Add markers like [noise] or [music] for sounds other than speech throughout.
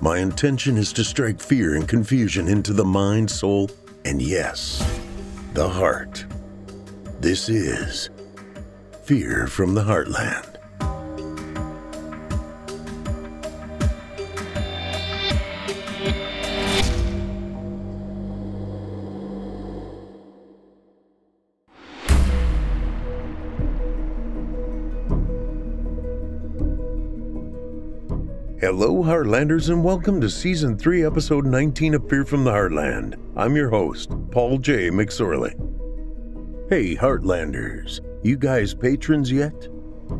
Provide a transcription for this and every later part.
My intention is to strike fear and confusion into the mind, soul, and yes, the heart. This is Fear from the Heartland. Heartlanders, and welcome to Season 3, Episode 19 of Fear from the Heartland. I'm your host, Paul J. McSorley. Hey, Heartlanders, you guys patrons yet?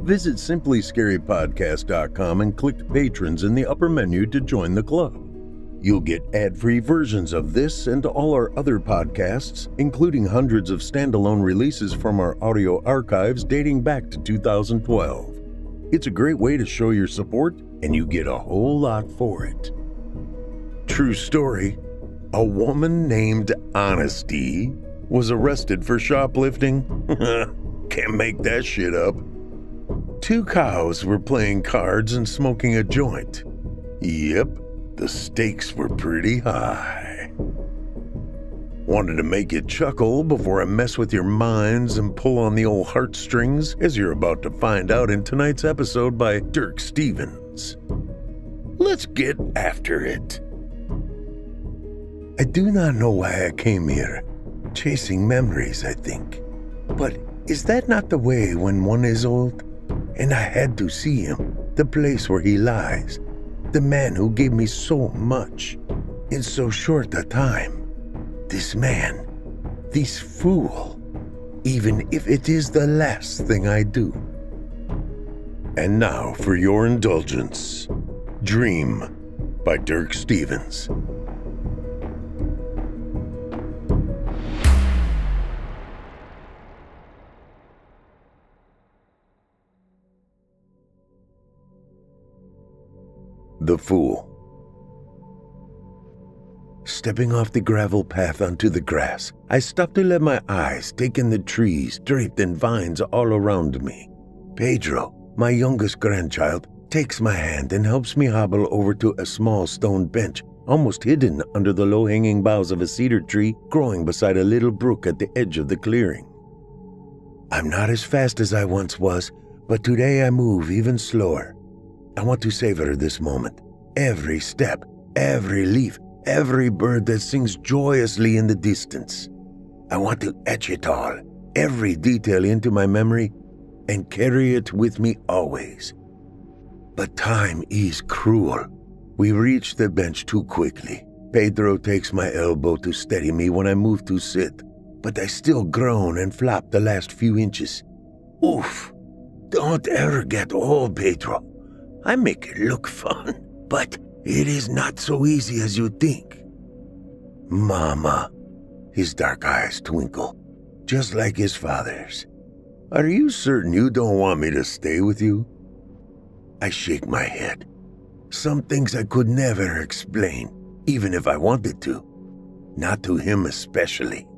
Visit simplyscarypodcast.com and click Patrons in the upper menu to join the club. You'll get ad free versions of this and all our other podcasts, including hundreds of standalone releases from our audio archives dating back to 2012. It's a great way to show your support, and you get a whole lot for it. True story a woman named Honesty was arrested for shoplifting. [laughs] Can't make that shit up. Two cows were playing cards and smoking a joint. Yep, the stakes were pretty high. Wanted to make you chuckle before I mess with your minds and pull on the old heartstrings, as you're about to find out in tonight's episode by Dirk Let's get after it. I do not know why I came here. Chasing memories, I think. But is that not the way when one is old? And I had to see him, the place where he lies, the man who gave me so much in so short a time. This man, this fool, even if it is the last thing I do. And now for your indulgence Dream by Dirk Stevens. The Fool. Stepping off the gravel path onto the grass, I stop to let my eyes take in the trees draped in vines all around me. Pedro, my youngest grandchild, takes my hand and helps me hobble over to a small stone bench almost hidden under the low hanging boughs of a cedar tree growing beside a little brook at the edge of the clearing. I'm not as fast as I once was, but today I move even slower. I want to savor this moment. Every step, every leaf, every bird that sings joyously in the distance. I want to etch it all, every detail into my memory, and carry it with me always. But time is cruel. We reach the bench too quickly. Pedro takes my elbow to steady me when I move to sit, but I still groan and flop the last few inches. Oof! Don't ever get old, Pedro. I make it look [laughs] fun, but it is not so easy as you think. Mama. His dark eyes twinkle, just like his father's. Are you certain you don't want me to stay with you? I shake my head. Some things I could never explain, even if I wanted to. Not to him especially.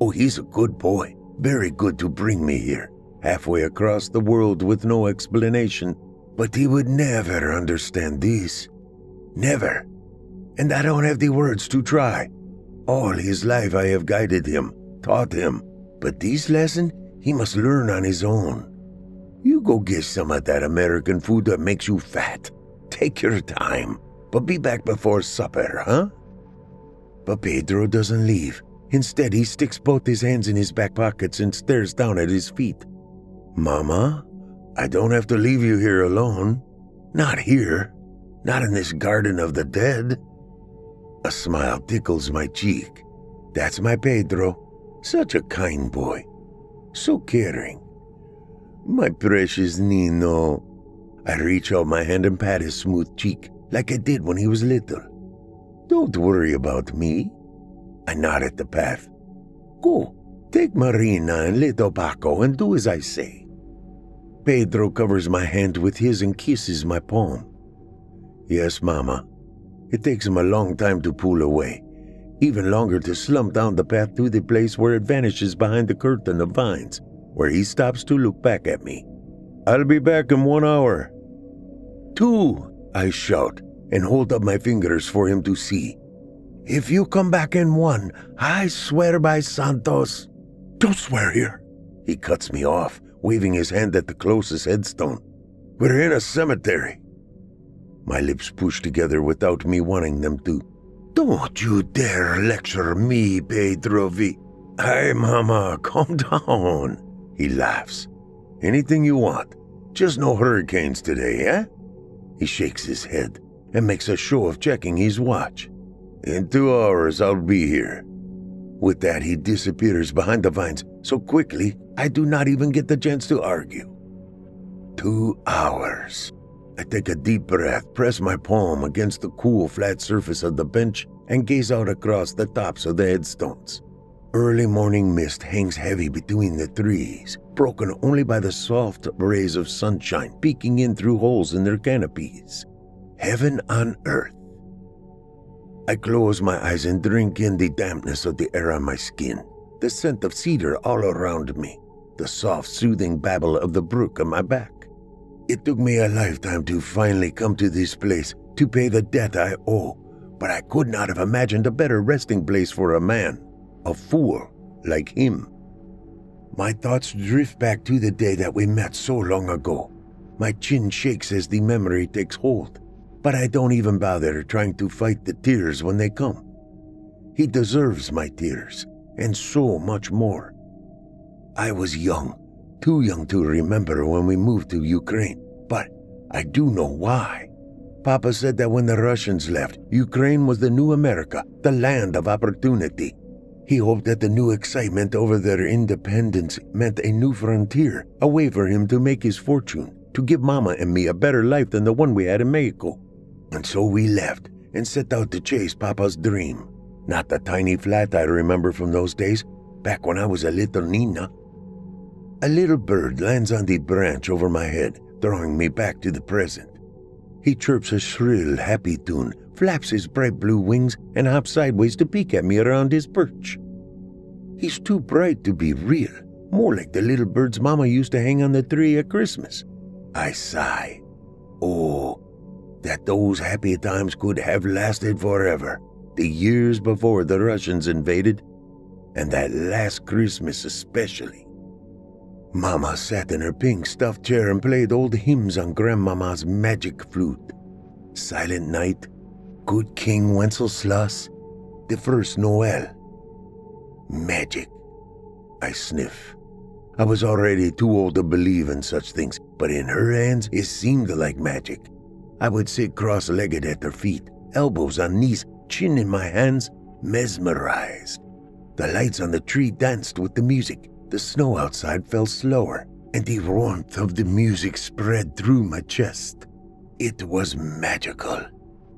Oh, he's a good boy, very good to bring me here, halfway across the world with no explanation, but he would never understand this. Never. And I don't have the words to try. All his life I have guided him, taught him, but this lesson he must learn on his own. You go get some of that American food that makes you fat. Take your time, but be back before supper, huh? But Pedro doesn't leave. Instead, he sticks both his hands in his back pockets and stares down at his feet. Mama, I don't have to leave you here alone. Not here. Not in this garden of the dead. A smile tickles my cheek. That's my Pedro. Such a kind boy. So caring. My precious Nino. I reach out my hand and pat his smooth cheek like I did when he was little. Don't worry about me. I nod at the path. Go, take Marina and little Paco and do as I say. Pedro covers my hand with his and kisses my palm. Yes, Mama. It takes him a long time to pull away, even longer to slump down the path to the place where it vanishes behind the curtain of vines, where he stops to look back at me. I'll be back in one hour. Two, I shout and hold up my fingers for him to see. If you come back in one, I swear by Santos. Don't swear here. He cuts me off, waving his hand at the closest headstone. We're in a cemetery. My lips push together without me wanting them to. Don't you dare lecture me, Pedro V. Hey, Mama, [laughs] calm down. He laughs. Anything you want. Just no hurricanes today, eh? He shakes his head and makes a show of checking his watch. In two hours, I'll be here. With that, he disappears behind the vines so quickly, I do not even get the chance to argue. Two hours. I take a deep breath, press my palm against the cool, flat surface of the bench, and gaze out across the tops of the headstones. Early morning mist hangs heavy between the trees, broken only by the soft rays of sunshine peeking in through holes in their canopies. Heaven on earth. I close my eyes and drink in the dampness of the air on my skin, the scent of cedar all around me, the soft, soothing babble of the brook on my back. It took me a lifetime to finally come to this place to pay the debt I owe, but I could not have imagined a better resting place for a man, a fool like him. My thoughts drift back to the day that we met so long ago. My chin shakes as the memory takes hold, but I don't even bother trying to fight the tears when they come. He deserves my tears, and so much more. I was young, too young to remember when we moved to Ukraine, but I do know why. Papa said that when the Russians left, Ukraine was the new America, the land of opportunity. He hoped that the new excitement over their independence meant a new frontier, a way for him to make his fortune, to give Mama and me a better life than the one we had in Mexico. And so we left and set out to chase Papa's dream. Not the tiny flat I remember from those days, back when I was a little Nina. A little bird lands on the branch over my head, drawing me back to the present. He chirps a shrill, happy tune flaps his bright blue wings, and hops sideways to peek at me around his perch. He's too bright to be real, more like the little bird's mama used to hang on the tree at Christmas. I sigh. Oh, that those happy times could have lasted forever, the years before the Russians invaded, and that last Christmas especially. Mama sat in her pink stuffed chair and played old hymns on Grandmama's magic flute. Silent Night, Good King Wenceslas, the first Noel. Magic. I sniff. I was already too old to believe in such things, but in her hands it seemed like magic. I would sit cross legged at her feet, elbows on knees, chin in my hands, mesmerized. The lights on the tree danced with the music. The snow outside fell slower, and the warmth of the music spread through my chest. It was magical.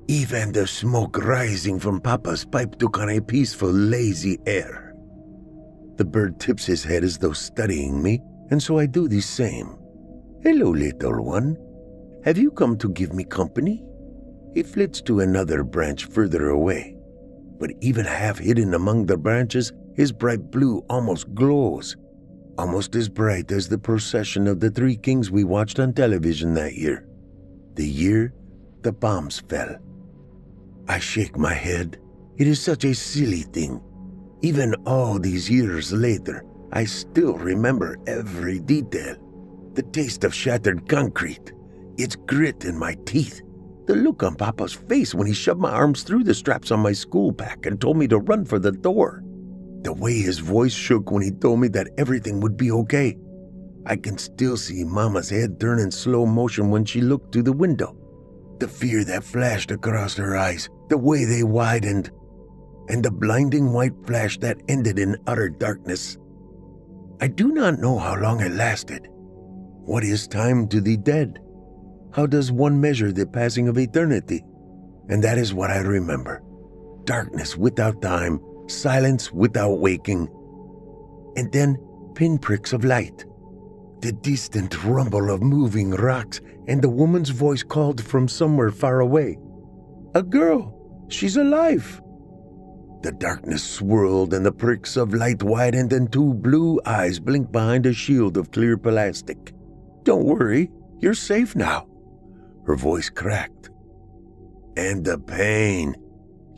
Even the smoke rising from Papa's pipe took on a peaceful, lazy air. The bird tips his head as though studying me, and so I do the same. Hello, little one. Have you come to give me company? He flits to another branch further away, but even half hidden among the branches, his bright blue almost glows, almost as bright as the procession of the three kings we watched on television that year. The year the bombs fell. I shake my head. It is such a silly thing. Even all these years later, I still remember every detail. The taste of shattered concrete, its grit in my teeth, the look on Papa's face when he shoved my arms through the straps on my school pack and told me to run for the door. The way his voice shook when he told me that everything would be okay. I can still see Mama's head turn in slow motion when she looked through the window. The fear that flashed across her eyes, the way they widened, and the blinding white flash that ended in utter darkness. I do not know how long it lasted. What is time to the dead? How does one measure the passing of eternity? And that is what I remember darkness without time, silence without waking, and then pinpricks of light. The distant rumble of moving rocks, and the woman's voice called from somewhere far away. A girl! She's alive! The darkness swirled, and the pricks of light widened, and two blue eyes blinked behind a shield of clear plastic. Don't worry, you're safe now. Her voice cracked. And the pain.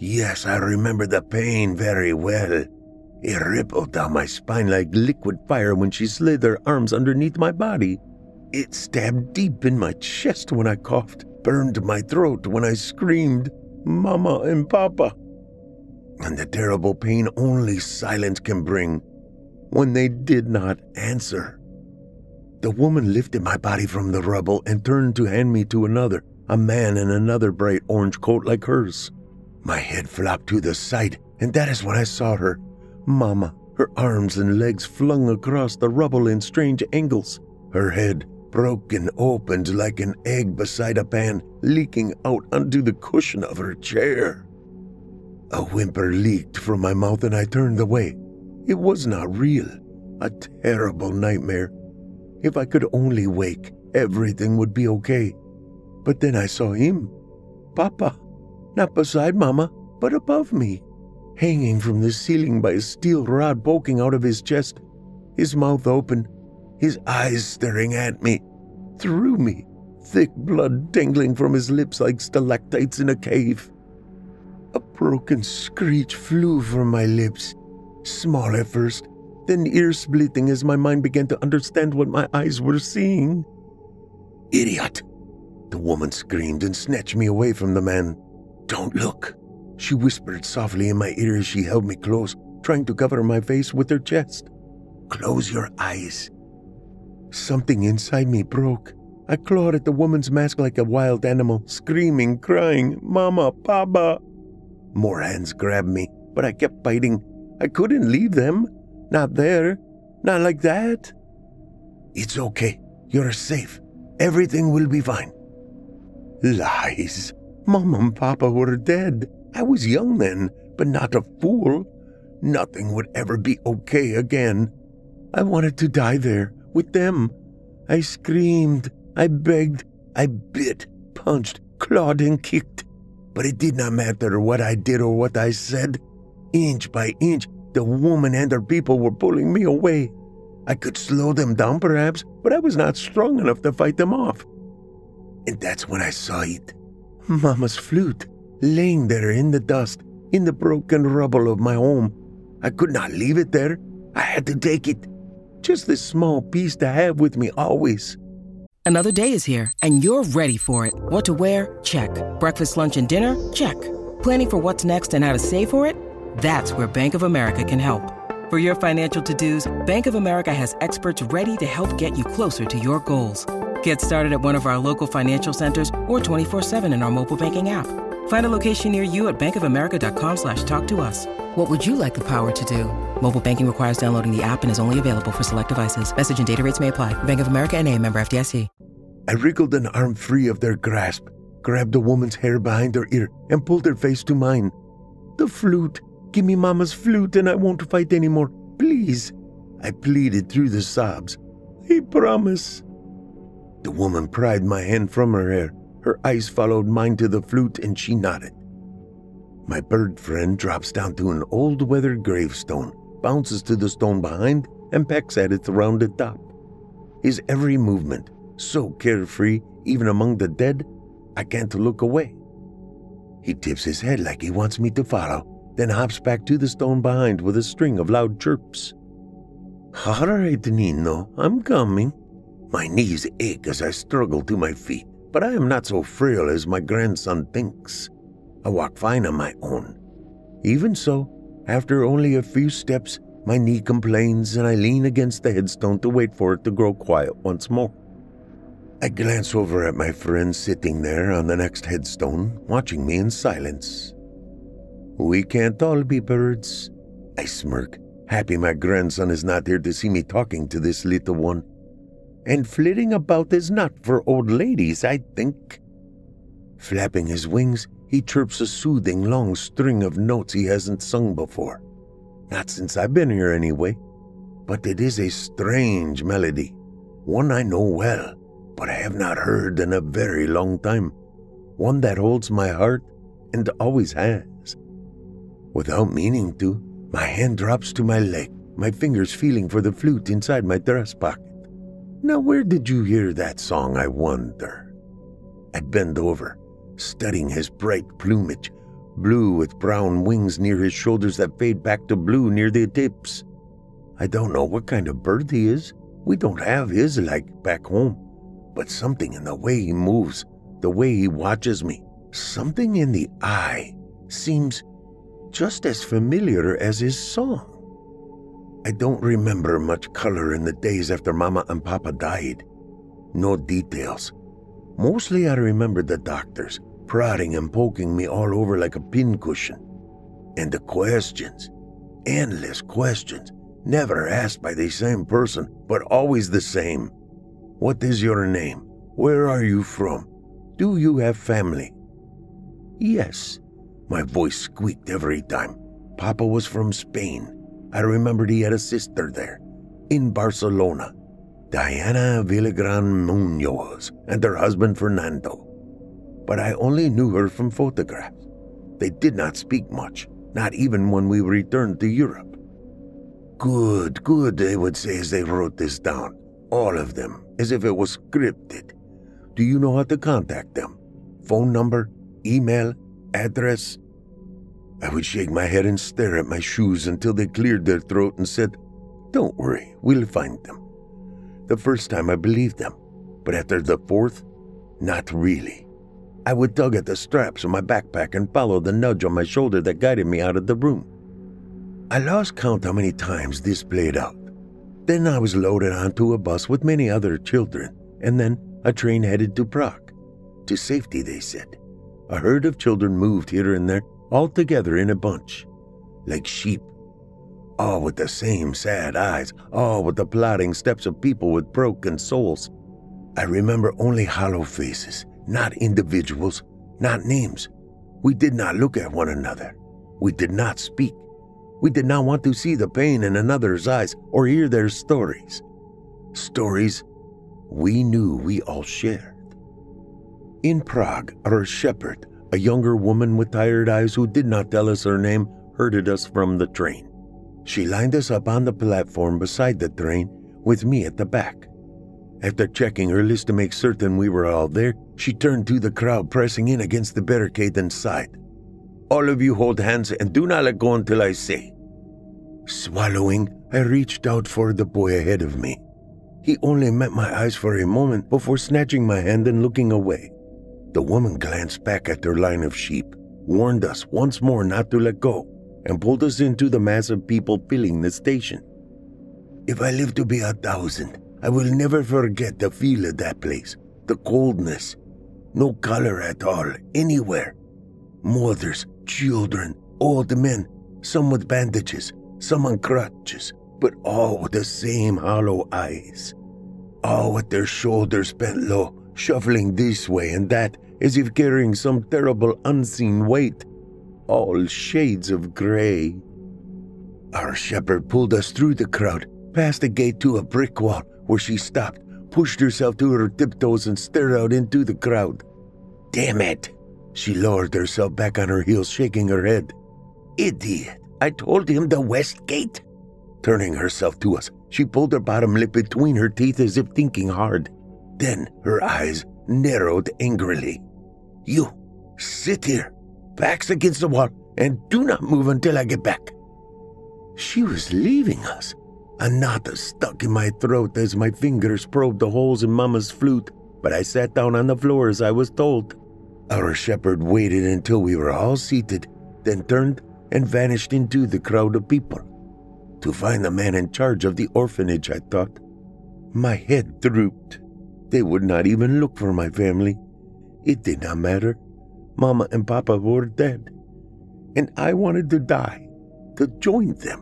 Yes, I remember the pain very well. It rippled down my spine like liquid fire when she slid her arms underneath my body. It stabbed deep in my chest when I coughed, burned my throat when I screamed, Mama and Papa. And the terrible pain only silence can bring when they did not answer. The woman lifted my body from the rubble and turned to hand me to another, a man in another bright orange coat like hers. My head flopped to the side, and that is when I saw her. Mama, her arms and legs flung across the rubble in strange angles, her head broken open like an egg beside a pan, leaking out onto the cushion of her chair. A whimper leaked from my mouth and I turned away. It was not real, a terrible nightmare. If I could only wake, everything would be okay. But then I saw him. Papa. Not beside Mama, but above me. Hanging from the ceiling by a steel rod poking out of his chest. His mouth open. His eyes staring at me. Through me. Thick blood dangling from his lips like stalactites in a cave. A broken screech flew from my lips. Small at first, then ear splitting as my mind began to understand what my eyes were seeing. Idiot! The woman screamed and snatched me away from the man. Don't look, she whispered softly in my ear as she held me close, trying to cover my face with her chest. Close your eyes. Something inside me broke. I clawed at the woman's mask like a wild animal, screaming, crying, Mama, Papa. More hands grabbed me, but I kept fighting. I couldn't leave them. Not there. Not like that. It's okay. You're safe. Everything will be fine. Lies. Mom and Papa were dead. I was young then, but not a fool. Nothing would ever be okay again. I wanted to die there, with them. I screamed, I begged, I bit, punched, clawed, and kicked. But it did not matter what I did or what I said. Inch by inch, the woman and her people were pulling me away. I could slow them down, perhaps, but I was not strong enough to fight them off. And that's when I saw it Mama's flute, laying there in the dust, in the broken rubble of my home. I could not leave it there. I had to take it. Just this small piece to have with me always. Another day is here, and you're ready for it. What to wear? Check. Breakfast, lunch, and dinner? Check. Planning for what's next and how to save for it? That's where Bank of America can help. For your financial to-dos, Bank of America has experts ready to help get you closer to your goals. Get started at one of our local financial centers or 24-7 in our mobile banking app. Find a location near you at bankofamerica.com slash talk to us. What would you like the power to do? Mobile banking requires downloading the app and is only available for select devices. Message and data rates may apply. Bank of America and a member FDIC. I wriggled an arm free of their grasp, grabbed the woman's hair behind her ear, and pulled her face to mine. The flute. Give me Mama's flute and I won't fight anymore. Please. I pleaded through the sobs. I promise. The woman pried my hand from her hair. Her eyes followed mine to the flute and she nodded. My bird friend drops down to an old weathered gravestone, bounces to the stone behind, and pecks at its rounded top. His every movement, so carefree, even among the dead, I can't look away. He tips his head like he wants me to follow, then hops back to the stone behind with a string of loud chirps. All right, Nino, I'm coming. My knees ache as I struggle to my feet, but I am not so frail as my grandson thinks. I walk fine on my own. Even so, after only a few steps, my knee complains and I lean against the headstone to wait for it to grow quiet once more. I glance over at my friend sitting there on the next headstone, watching me in silence. We can't all be birds. I smirk, happy my grandson is not here to see me talking to this little one. And flitting about is not for old ladies, I think. Flapping his wings, he chirps a soothing long string of notes he hasn't sung before. Not since I've been here, anyway. But it is a strange melody, one I know well, but I have not heard in a very long time. One that holds my heart and always has. Without meaning to, my hand drops to my leg, my fingers feeling for the flute inside my dress pocket. Now, where did you hear that song, I wonder? I bend over, studying his bright plumage, blue with brown wings near his shoulders that fade back to blue near the tips. I don't know what kind of bird he is. We don't have his like back home. But something in the way he moves, the way he watches me, something in the eye seems just as familiar as his song. I don't remember much color in the days after Mama and Papa died. No details. Mostly I remember the doctors prodding and poking me all over like a pincushion. And the questions, endless questions, never asked by the same person, but always the same. What is your name? Where are you from? Do you have family? Yes, my voice squeaked every time. Papa was from Spain. I remembered he had a sister there, in Barcelona, Diana Villagran Munoz, and her husband Fernando. But I only knew her from photographs. They did not speak much, not even when we returned to Europe. Good, good, they would say as they wrote this down. All of them, as if it was scripted. Do you know how to contact them? Phone number, email, address? I would shake my head and stare at my shoes until they cleared their throat and said, Don't worry, we'll find them. The first time I believed them, but after the fourth, not really. I would tug at the straps of my backpack and follow the nudge on my shoulder that guided me out of the room. I lost count how many times this played out. Then I was loaded onto a bus with many other children, and then a train headed to Prague. To safety, they said. A herd of children moved here and there, all together in a bunch, like sheep. All with the same sad eyes, all with the plodding steps of people with broken souls. I remember only hollow faces, not individuals, not names. We did not look at one another. We did not speak. We did not want to see the pain in another's eyes or hear their stories. Stories we knew we all shared. In Prague, our shepherd, a younger woman with tired eyes who did not tell us her name, herded us from the train. She lined us up on the platform beside the train, with me at the back. After checking her list to make certain we were all there, she turned to the crowd pressing in against the barricade sighed. All of you hold hands and do not let go until I say. Swallowing, I reached out for the boy ahead of me. He only met my eyes for a moment before snatching my hand and looking away. The woman glanced back at their line of sheep, warned us once more not to let go, and pulled us into the mass of people filling the station. If I live to be a thousand, I will never forget the feel of that place, the coldness. No color at all, anywhere. Mothers, children, old men, some with bandages, some on crutches, but all with the same hollow eyes. All with their shoulders bent low, shuffling this way and that as if carrying some terrible unseen weight. All shades of gray. Our shepherd pulled us through the crowd, past the gate to a brick wall where she stopped, pushed herself to her tiptoes, and stared out into the crowd. Damn it! She lowered herself back on her heels, shaking her head. Idiot! I told him the west gate. Turning herself to us, she pulled her bottom lip between her teeth as if thinking hard. Then her eyes narrowed angrily. You, sit here, backs against the wall, and do not move until I get back. She was leaving us. A knot stuck in my throat as my fingers probed the holes in Mama's flute, but I sat down on the floor as I was told. Our shepherd waited until we were all seated, then turned and vanished into the crowd of people. To find the man in charge of the orphanage, I thought. My head drooped. They would not even look for my family. It did not matter. Mama and Papa were dead. And I wanted to die, to join them,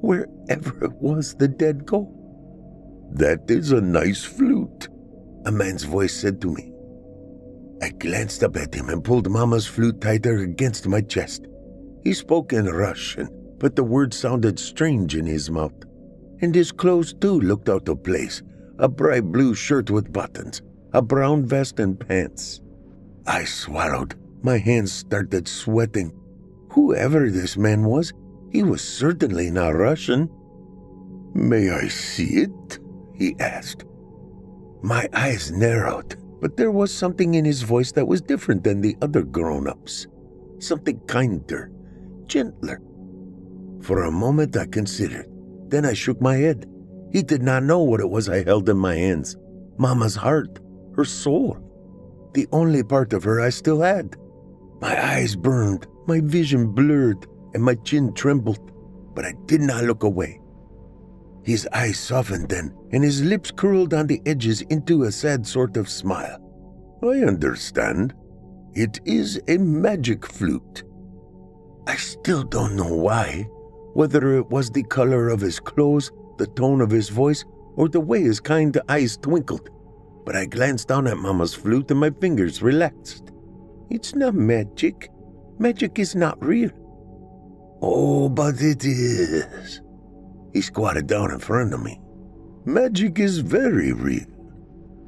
wherever it was the dead go. That is a nice flute, a man's voice said to me. I glanced up at him and pulled Mama's flute tighter against my chest. He spoke in Russian, but the words sounded strange in his mouth. And his clothes, too, looked out of place a bright blue shirt with buttons, a brown vest and pants. I swallowed. My hands started sweating. Whoever this man was, he was certainly not Russian. May I see it? he asked. My eyes narrowed, but there was something in his voice that was different than the other grown ups. Something kinder, gentler. For a moment I considered. Then I shook my head. He did not know what it was I held in my hands. Mama's heart, her soul, the only part of her I still had. My eyes burned, my vision blurred, and my chin trembled, but I did not look away. His eyes softened then, and his lips curled on the edges into a sad sort of smile. I understand. It is a magic flute. I still don't know why, whether it was the color of his clothes, the tone of his voice, or the way his kind eyes twinkled but I glanced down at Mama's flute and my fingers relaxed. It's not magic. Magic is not real. Oh, but it is. He squatted down in front of me. Magic is very real.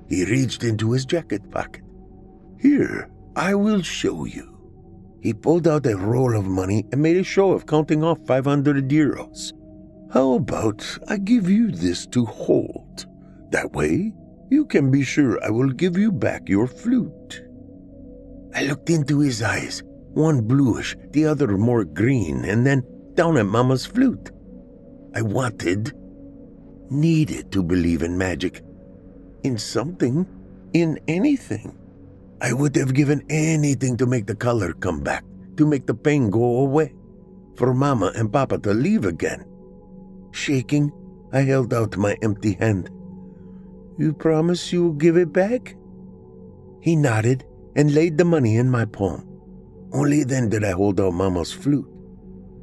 He reached into his jacket pocket. Here, I will show you. He pulled out a roll of money and made a show of counting off 500 euros. How about I give you this to hold? That way, you can be sure I will give you back your flute. I looked into his eyes, one bluish, the other more green, and then down at Mama's flute. I wanted, needed to believe in magic. In something, in anything. I would have given anything to make the color come back, to make the pain go away, for Mama and Papa to leave again. Shaking, I held out my empty hand. You promise you will give it back? He nodded and laid the money in my palm. Only then did I hold out Mama's flute.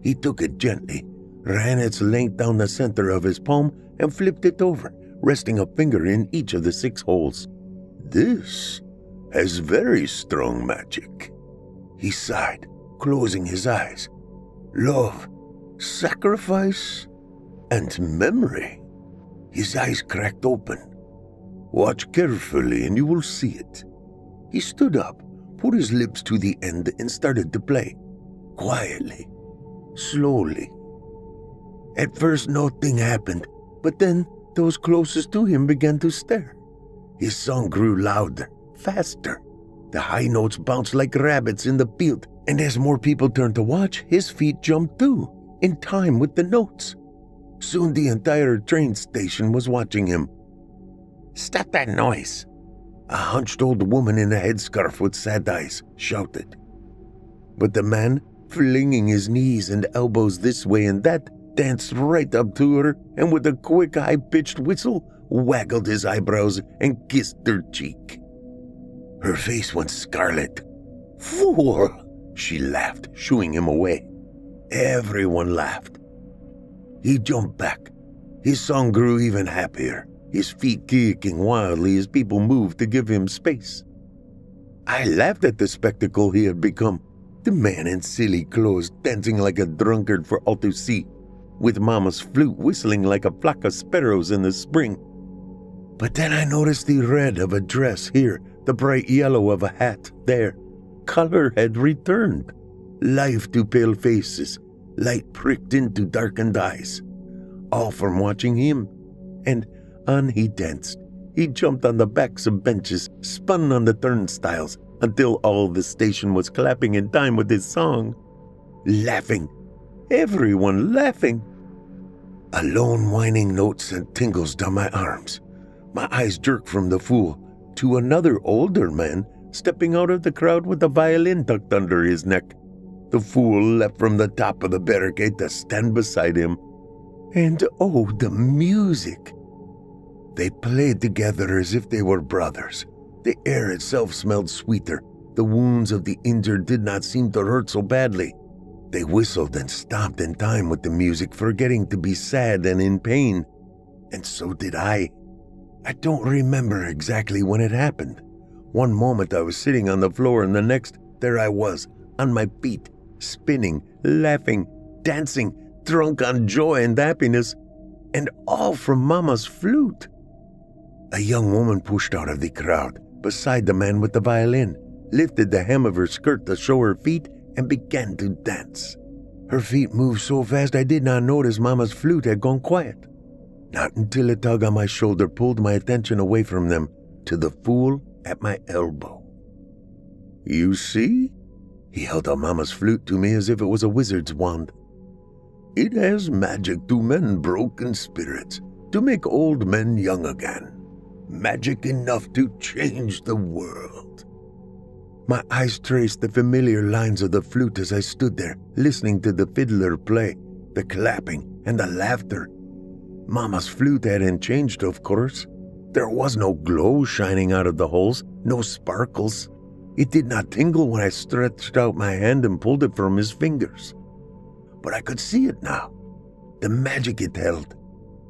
He took it gently, ran its length down the center of his palm, and flipped it over, resting a finger in each of the six holes. This has very strong magic. He sighed, closing his eyes. Love, sacrifice, and memory. His eyes cracked open. Watch carefully and you will see it. He stood up, put his lips to the end, and started to play. Quietly, slowly. At first, nothing happened, but then those closest to him began to stare. His song grew louder, faster. The high notes bounced like rabbits in the field, and as more people turned to watch, his feet jumped too, in time with the notes. Soon the entire train station was watching him, Stop that noise! A hunched old woman in a headscarf with sad eyes shouted. But the man flinging his knees and elbows this way and that, danced right up to her and with a quick, high pitched whistle, waggled his eyebrows and kissed her cheek. Her face went scarlet. Fool! She laughed, shooing him away. Everyone laughed. He jumped back. His song grew even happier, his feet kicking wildly as people moved to give him space. I laughed at the spectacle he had become. The man in silly clothes dancing like a drunkard for all to see, with Mama's flute whistling like a flock of sparrows in the spring. But then I noticed the red of a dress here, the bright yellow of a hat there. Color had returned. Life to pale faces, light pricked into darkened eyes. All from watching him. And on he danced. He jumped on the backs of benches, spun on the turnstiles, until all the station was clapping in time with his song. Laughing. Everyone laughing. A lone whining note sent tingles down my arms. My eyes jerked from the fool to another older man stepping out of the crowd with a violin tucked under his neck. The fool leapt from the top of the barricade to stand beside him. And oh, the music! They played together as if they were brothers. The air itself smelled sweeter. The wounds of the injured did not seem to hurt so badly. They whistled and stomped in time with the music, forgetting to be sad and in pain. And so did I. I don't remember exactly when it happened. One moment I was sitting on the floor, and the next, there I was, on my feet, spinning, laughing, dancing, drunk on joy and happiness, and all from Mama's flute. A young woman pushed out of the crowd beside the man with the violin, lifted the hem of her skirt to show her feet, and began to dance. Her feet moved so fast I did not notice Mama's flute had gone quiet. Not until a tug on my shoulder pulled my attention away from them to the fool at my elbow. You see? He held out Mama's flute to me as if it was a wizard's wand. It has magic to mend broken spirits, to make old men young again. Magic enough to change the world. My eyes traced the familiar lines of the flute as I stood there, listening to the fiddler play, the clapping, and the laughter Mama's flute hadn't changed, of course. There was no glow shining out of the holes, no sparkles. It did not tingle when I stretched out my hand and pulled it from his fingers. But I could see it now. The magic it held.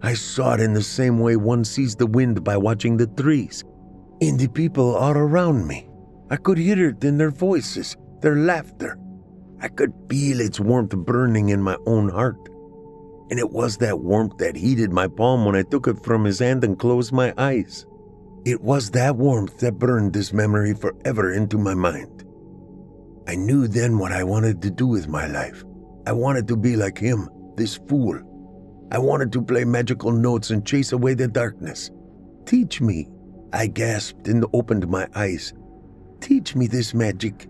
I saw it in the same way one sees the wind by watching the trees, in the people all around me. I could hear it in their voices, their laughter. I could feel its warmth burning in my own heart and it was that warmth that heated my palm when I took it from his hand and closed my eyes. It was that warmth that burned this memory forever into my mind. I knew then what I wanted to do with my life. I wanted to be like him, this fool. I wanted to play magical notes and chase away the darkness. Teach me, I gasped and opened my eyes. Teach me this magic.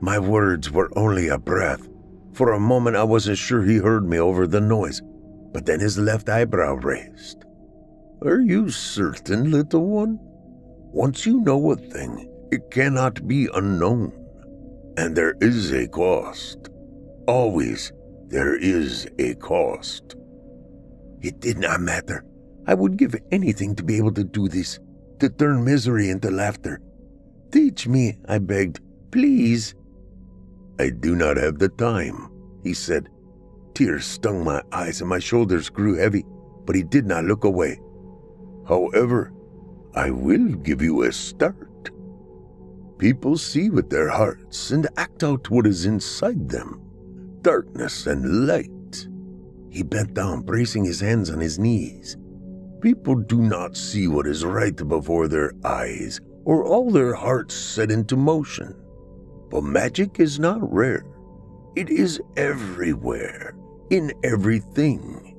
My words were only a breath. For a moment, I wasn't sure he heard me over the noise, but then his left eyebrow raised. Are you certain, little one? Once you know a thing, it cannot be unknown. And there is a cost. Always there is a cost. It did not matter. I would give anything to be able to do this, to turn misery into laughter. Teach me, I begged. Please. I do not have the time, he said. Tears stung my eyes and my shoulders grew heavy, but he did not look away. However, I will give you a start. People see with their hearts and act out what is inside them darkness and light. He bent down, bracing his hands on his knees. People do not see what is right before their eyes, or all their hearts set into motion. But magic is not rare. It is everywhere, in everything.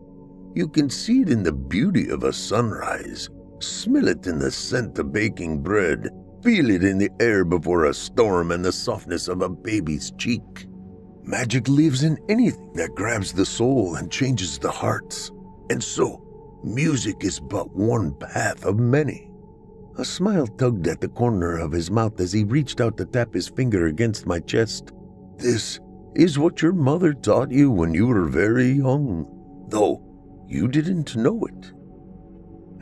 You can see it in the beauty of a sunrise, smell it in the scent of baking bread, feel it in the air before a storm and the softness of a baby's cheek. Magic lives in anything that grabs the soul and changes the hearts. And so, music is but one path of many. A smile tugged at the corner of his mouth as he reached out to tap his finger against my chest. This is what your mother taught you when you were very young, though you didn't know it.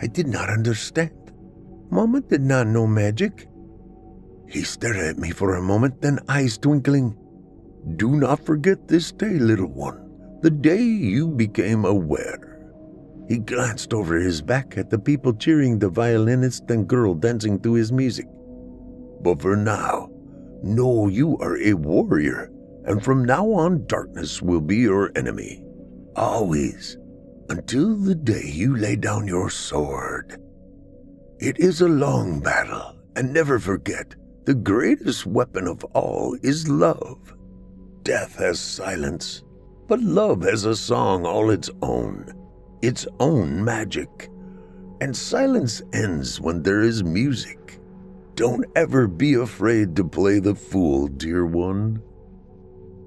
I did not understand. Mama did not know magic. He stared at me for a moment, then eyes twinkling. Do not forget this day, little one, the day you became aware. He glanced over his back at the people cheering the violinist and girl dancing to his music. But for now, know you are a warrior, and from now on, darkness will be your enemy. Always, until the day you lay down your sword. It is a long battle, and never forget the greatest weapon of all is love. Death has silence, but love has a song all its own, its own magic. And silence ends when there is music. Don't ever be afraid to play the fool, dear one.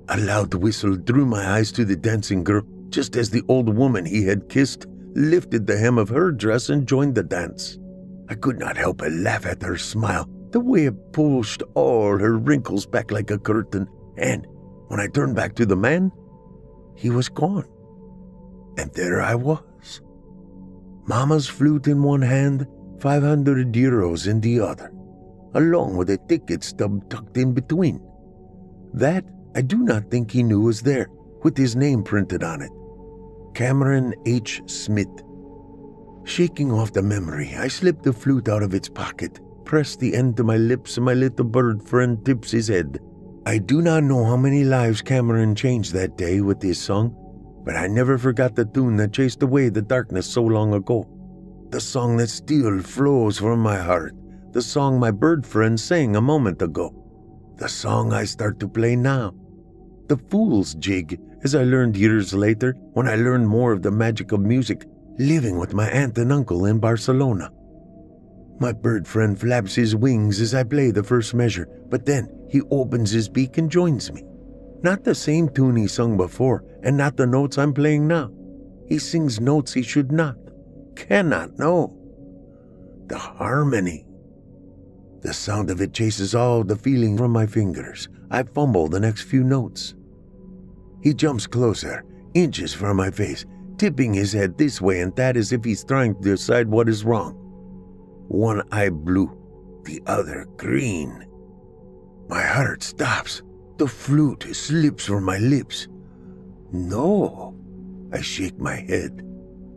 A loud whistle drew my eyes to the dancing girl just as the old woman he had kissed lifted the hem of her dress and joined the dance. I could not help but laugh at her smile, the way it pushed all her wrinkles back like a curtain, and when I turned back to the man, he was gone. And there I was. Mama's flute in one hand, 500 euros in the other, along with a ticket stub tucked in between. That I do not think he knew was there, with his name printed on it. Cameron H. Smith. Shaking off the memory, I slipped the flute out of its pocket, pressed the end to my lips, and my little bird friend tips his head. I do not know how many lives Cameron changed that day with this song, but I never forgot the tune that chased away the darkness so long ago. The song that still flows from my heart, the song my bird friend sang a moment ago, the song I start to play now. The Fool's Jig as I learned years later when I learned more of the magic of music living with my aunt and uncle in Barcelona. My bird friend flaps his wings as I play the first measure, but then he opens his beak and joins me. Not the same tune he sung before, and not the notes I'm playing now. He sings notes he should not, cannot know. The harmony. The sound of it chases all the feeling from my fingers. I fumble the next few notes. He jumps closer, inches from my face, tipping his head this way and that as if he's trying to decide what is wrong. One eye blue, the other green. My heart stops. The flute slips from my lips. No, I shake my head.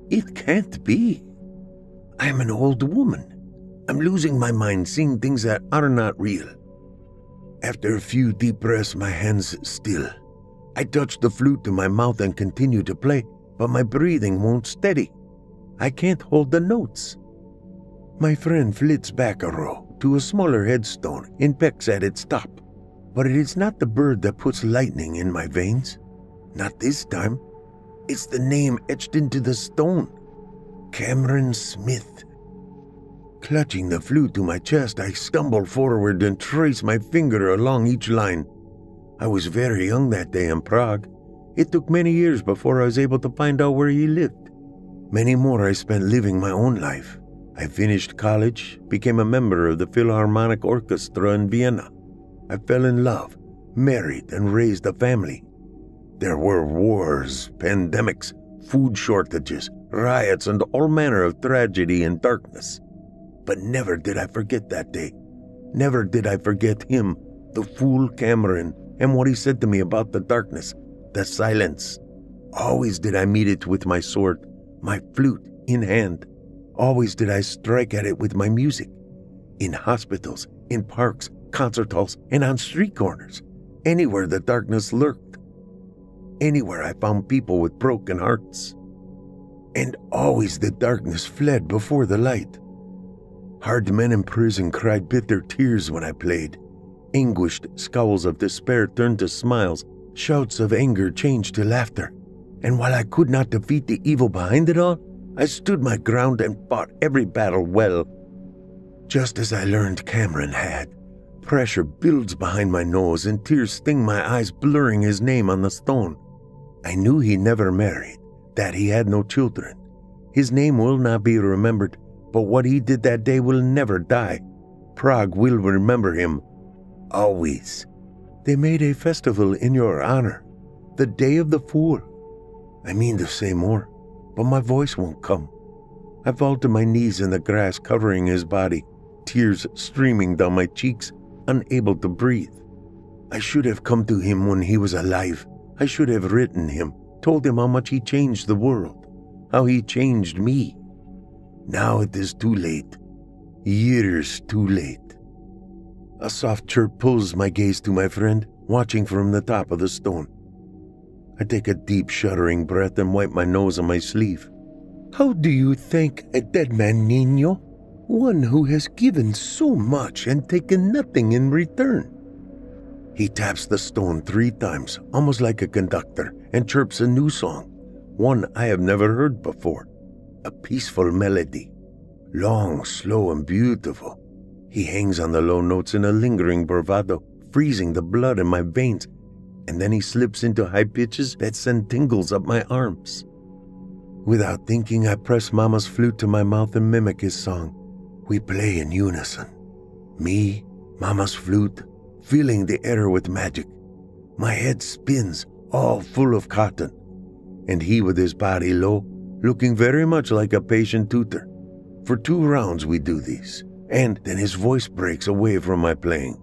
It can't be. I'm an old woman. I'm losing my mind seeing things that are not real. After a few deep breaths, my hands still. I touch the flute to my mouth and continue to play, but my breathing won't steady. I can't hold the notes. My friend flits back a row to a smaller headstone and pecks at its top. But it is not the bird that puts lightning in my veins. Not this time. It's the name etched into the stone Cameron Smith. Clutching the flute to my chest, I stumble forward and trace my finger along each line. I was very young that day in Prague. It took many years before I was able to find out where he lived. Many more I spent living my own life. I finished college, became a member of the Philharmonic Orchestra in Vienna. I fell in love, married, and raised a family. There were wars, pandemics, food shortages, riots, and all manner of tragedy and darkness. But never did I forget that day. Never did I forget him, the fool Cameron, and what he said to me about the darkness, the silence. Always did I meet it with my sword, my flute in hand. Always did I strike at it with my music. In hospitals, in parks, concert halls, and on street corners. Anywhere the darkness lurked. Anywhere I found people with broken hearts. And always the darkness fled before the light. Hard men in prison cried bitter tears when I played. Anguished scowls of despair turned to smiles, shouts of anger changed to laughter. And while I could not defeat the evil behind it all, I stood my ground and fought every battle well. Just as I learned Cameron had. Pressure builds behind my nose and tears sting my eyes, blurring his name on the stone. I knew he never married, that he had no children. His name will not be remembered, but what he did that day will never die. Prague will remember him always. They made a festival in your honor, the Day of the Fool. I mean to say more, but my voice won't come. I fall to my knees in the grass, covering his body, tears streaming down my cheeks, unable to breathe. I should have come to him when he was alive. I should have written him, told him how much he changed the world, how he changed me. Now it is too late. Years too late. A soft chirp pulls my gaze to my friend, watching from the top of the stone. I take a deep, shuddering breath and wipe my nose on my sleeve. How do you thank a dead man, Nino? One who has given so much and taken nothing in return. He taps the stone three times, almost like a conductor, and chirps a new song, one I have never heard before. A peaceful melody. Long, slow, and beautiful. He hangs on the low notes in a lingering bravado, freezing the blood in my veins, and then he slips into high pitches that send tingles up my arms. Without thinking, I press Mama's flute to my mouth and mimic his song. We play in unison. Me, Mama's flute, filling the air with magic. My head spins, all full of cotton, and he with his body low, looking very much like a patient tutor. For two rounds we do these and then his voice breaks away from my playing.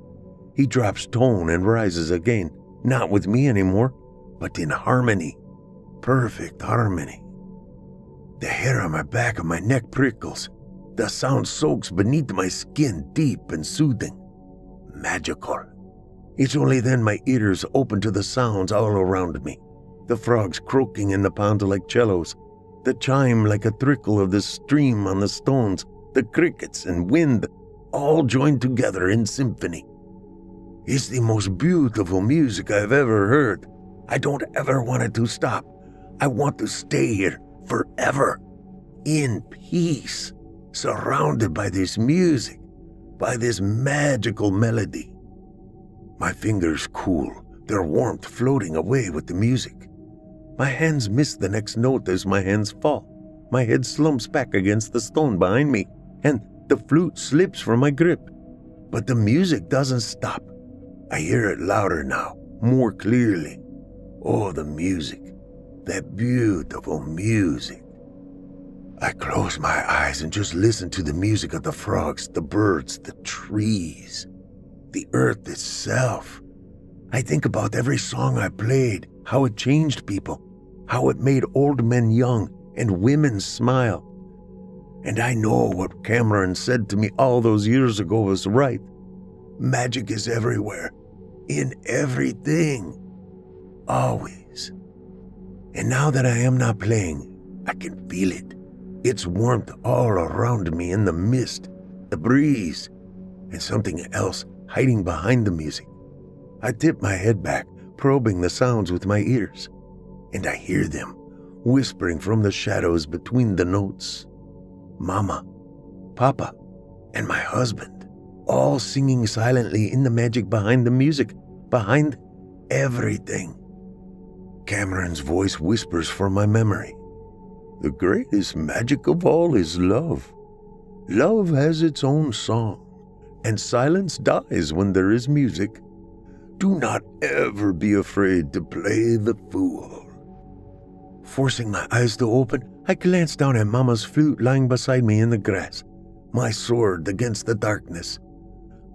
He drops tone and rises again, not with me anymore, but in harmony. Perfect harmony. The hair on my back and my neck prickles. The sound soaks beneath my skin, deep and soothing. Magical. It's only then my ears open to the sounds all around me. The frogs croaking in the pond like cellos, the chime like a trickle of the stream on the stones, the crickets and wind all joined together in symphony. It's the most beautiful music I've ever heard. I don't ever want it to stop. I want to stay here forever, in peace, surrounded by this music, by this magical melody. My fingers cool, their warmth floating away with the music. My hands miss the next note as my hands fall. My head slumps back against the stone behind me and the flute slips from my grip. But the music doesn't stop. I hear it louder now, more clearly. Oh, the music. That beautiful music. I close my eyes and just listen to the music of the frogs, the birds, the trees, the earth itself. I think about every song I played, how it changed people, how it made old men young and women smile, and I know what Cameron said to me all those years ago was right. Magic is everywhere, in everything, always. And now that I am not playing, I can feel it. Its warmth all around me in the mist, the breeze, and something else hiding behind the music. I tip my head back, probing the sounds with my ears, and I hear them whispering from the shadows between the notes. Mama, Papa, and my husband, all singing silently in the magic behind the music, behind everything. Cameron's voice whispers from my memory. The greatest magic of all is love. Love has its own song, and silence dies when there is music. Do not ever be afraid to play the fool. Forcing my eyes to open, I glanced down at Mama's flute lying beside me in the grass, my sword against the darkness.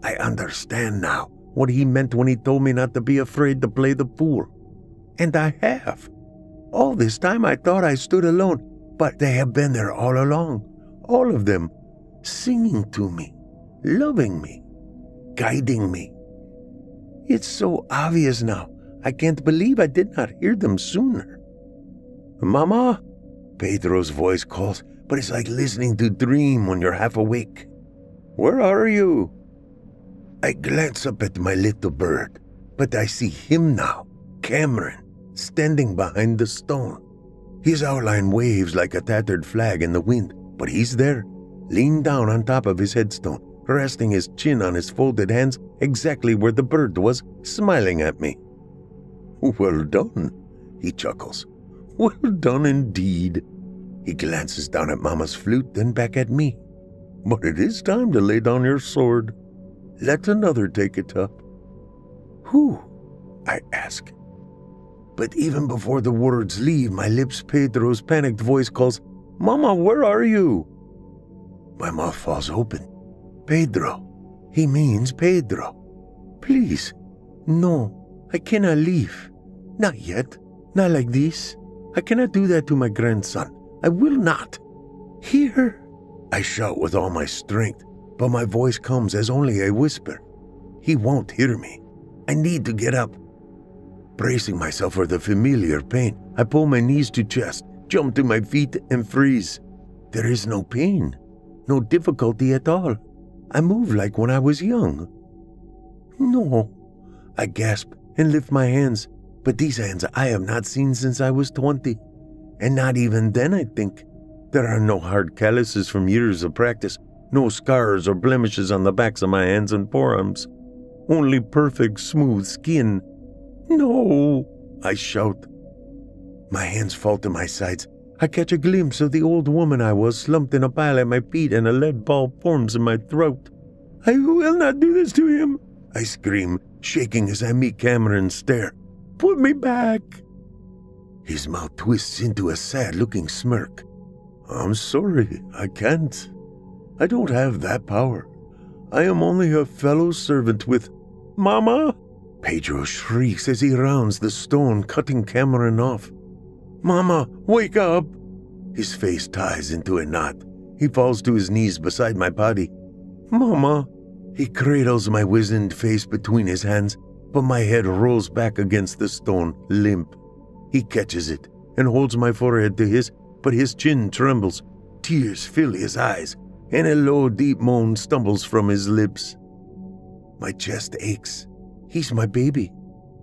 I understand now what he meant when he told me not to be afraid to play the fool. And I have. All this time I thought I stood alone, but they have been there all along, all of them, singing to me, loving me, guiding me. It's so obvious now. I can't believe I did not hear them sooner. Mama? Pedro's voice calls, but it's like listening to dream when you're half awake. Where are you? I glance up at my little bird, but I see him now, Cameron, standing behind the stone. His outline waves like a tattered flag in the wind, but he's there, leaned down on top of his headstone, resting his chin on his folded hands exactly where the bird was, smiling at me. Well done, he chuckles. [laughs] Well done indeed. He glances down at Mama's flute, then back at me. But it is time to lay down your sword. Let another take it up. Who? I ask. But even before the words leave my lips, Pedro's panicked voice calls, Mama, where are you? My mouth falls open. Pedro. He means Pedro. Please. No, I cannot leave. Not yet. Not like this. I cannot do that to my grandson. I will not. Here. I shout with all my strength, but my voice comes as only a whisper. He won't hear me. I need to get up. Bracing myself for the familiar pain, I pull my knees to chest, jump to my feet, and freeze. There is no pain, no difficulty at all. I move like when I was young. No, I gasp and lift my hands, but these hands I have not seen since I was 20. And not even then, I think. There are no hard calluses from years of practice, no scars or blemishes on the backs of my hands and forearms, only perfect smooth skin no! I shout. My hands fall to my sides. I catch a glimpse of the old woman I was slumped in a pile at my feet, and a lead ball forms in my throat. I will not do this to him, I scream, shaking as I meet Cameron's stare. Put me back! His mouth twists into a sad looking smirk. I'm sorry, I can't. I don't have that power. I am only a fellow servant with. Mama? Pedro shrieks as he rounds the stone, cutting Cameron off. Mama, wake up! His face ties into a knot. He falls to his knees beside my body. Mama! He cradles my wizened face between his hands, but my head rolls back against the stone, limp. He catches it and holds my forehead to his, but his chin trembles. Tears fill his eyes, and a low, deep moan stumbles from his lips. My chest aches. He's my baby.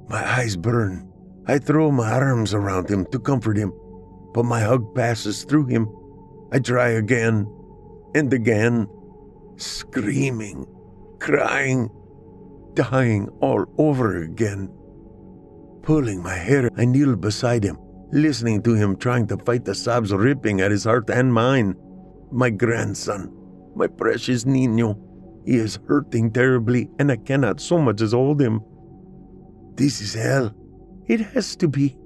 My eyes burn. I throw my arms around him to comfort him, but my hug passes through him. I try again and again, screaming, crying, dying all over again. Pulling my hair, I kneel beside him, listening to him trying to fight the sobs ripping at his heart and mine. My grandson, my precious Nino. He is hurting terribly, and I cannot so much as hold him. This is hell. It has to be.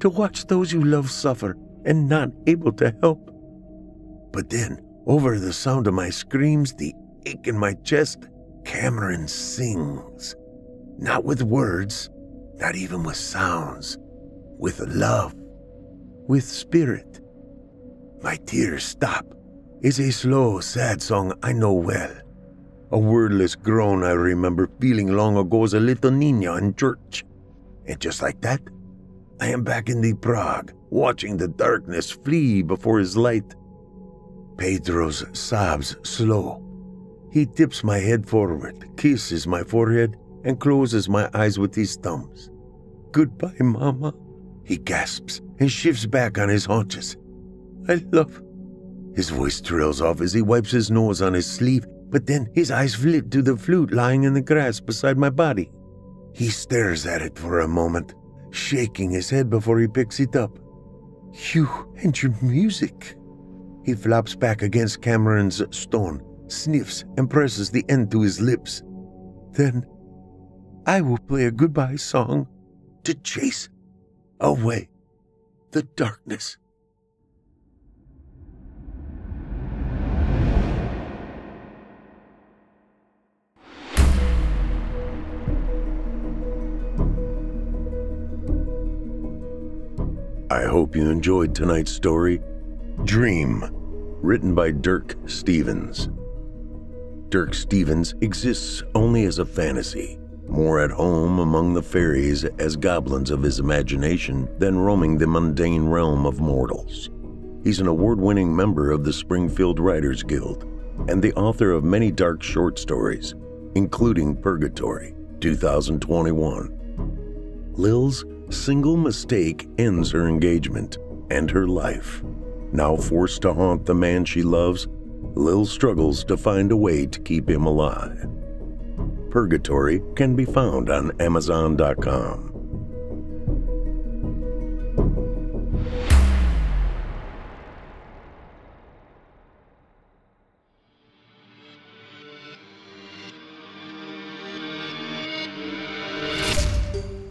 To watch those you love suffer and not able to help. But then, over the sound of my screams, the ache in my chest, Cameron sings. Not with words, not even with sounds, with love, with spirit. My tears stop. It's a slow, sad song I know well. A wordless groan I remember feeling long ago as a little niña in church. And just like that, I am back in the Prague, watching the darkness flee before his light. Pedro's sobs slow. He tips my head forward, kisses my forehead, and closes my eyes with his thumbs. Goodbye, Mama, he gasps and shifts back on his haunches. I love. His voice trails off as he wipes his nose on his sleeve but then his eyes flit to the flute lying in the grass beside my body. He stares at it for a moment, shaking his head before he picks it up. You and your music. He flops back against Cameron's stone, sniffs, and presses the end to his lips. Then I will play a goodbye song to chase away the darkness. I hope you enjoyed tonight's story, Dream, written by Dirk Stevens. Dirk Stevens exists only as a fantasy, more at home among the fairies as goblins of his imagination than roaming the mundane realm of mortals. He's an award winning member of the Springfield Writers Guild and the author of many dark short stories, including Purgatory, 2021. Lil's single mistake ends her engagement and her life. Now forced to haunt the man she loves, Lil struggles to find a way to keep him alive. Purgatory can be found on Amazon.com.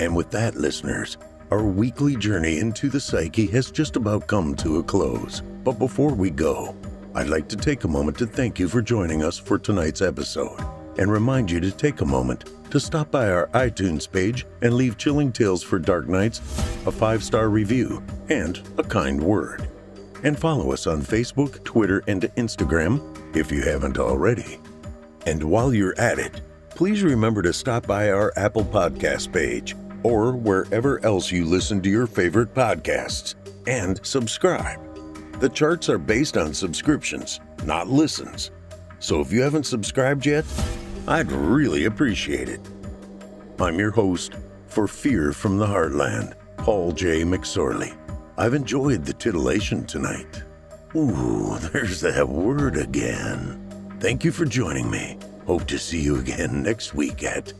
And with that, listeners, our weekly journey into the psyche has just about come to a close. But before we go, I'd like to take a moment to thank you for joining us for tonight's episode and remind you to take a moment to stop by our iTunes page and leave Chilling Tales for Dark Nights a five star review and a kind word. And follow us on Facebook, Twitter, and Instagram if you haven't already. And while you're at it, please remember to stop by our Apple Podcast page or wherever else you listen to your favorite podcasts and subscribe. The charts are based on subscriptions, not listens. So if you haven't subscribed yet, I'd really appreciate it. I'm your host for Fear from the Heartland, Paul J. McSorley. I've enjoyed the titillation tonight. Ooh, [laughs] there's that word again. Thank you for joining me. Hope to see you again next week at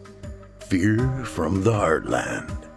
Fear from the Heartland.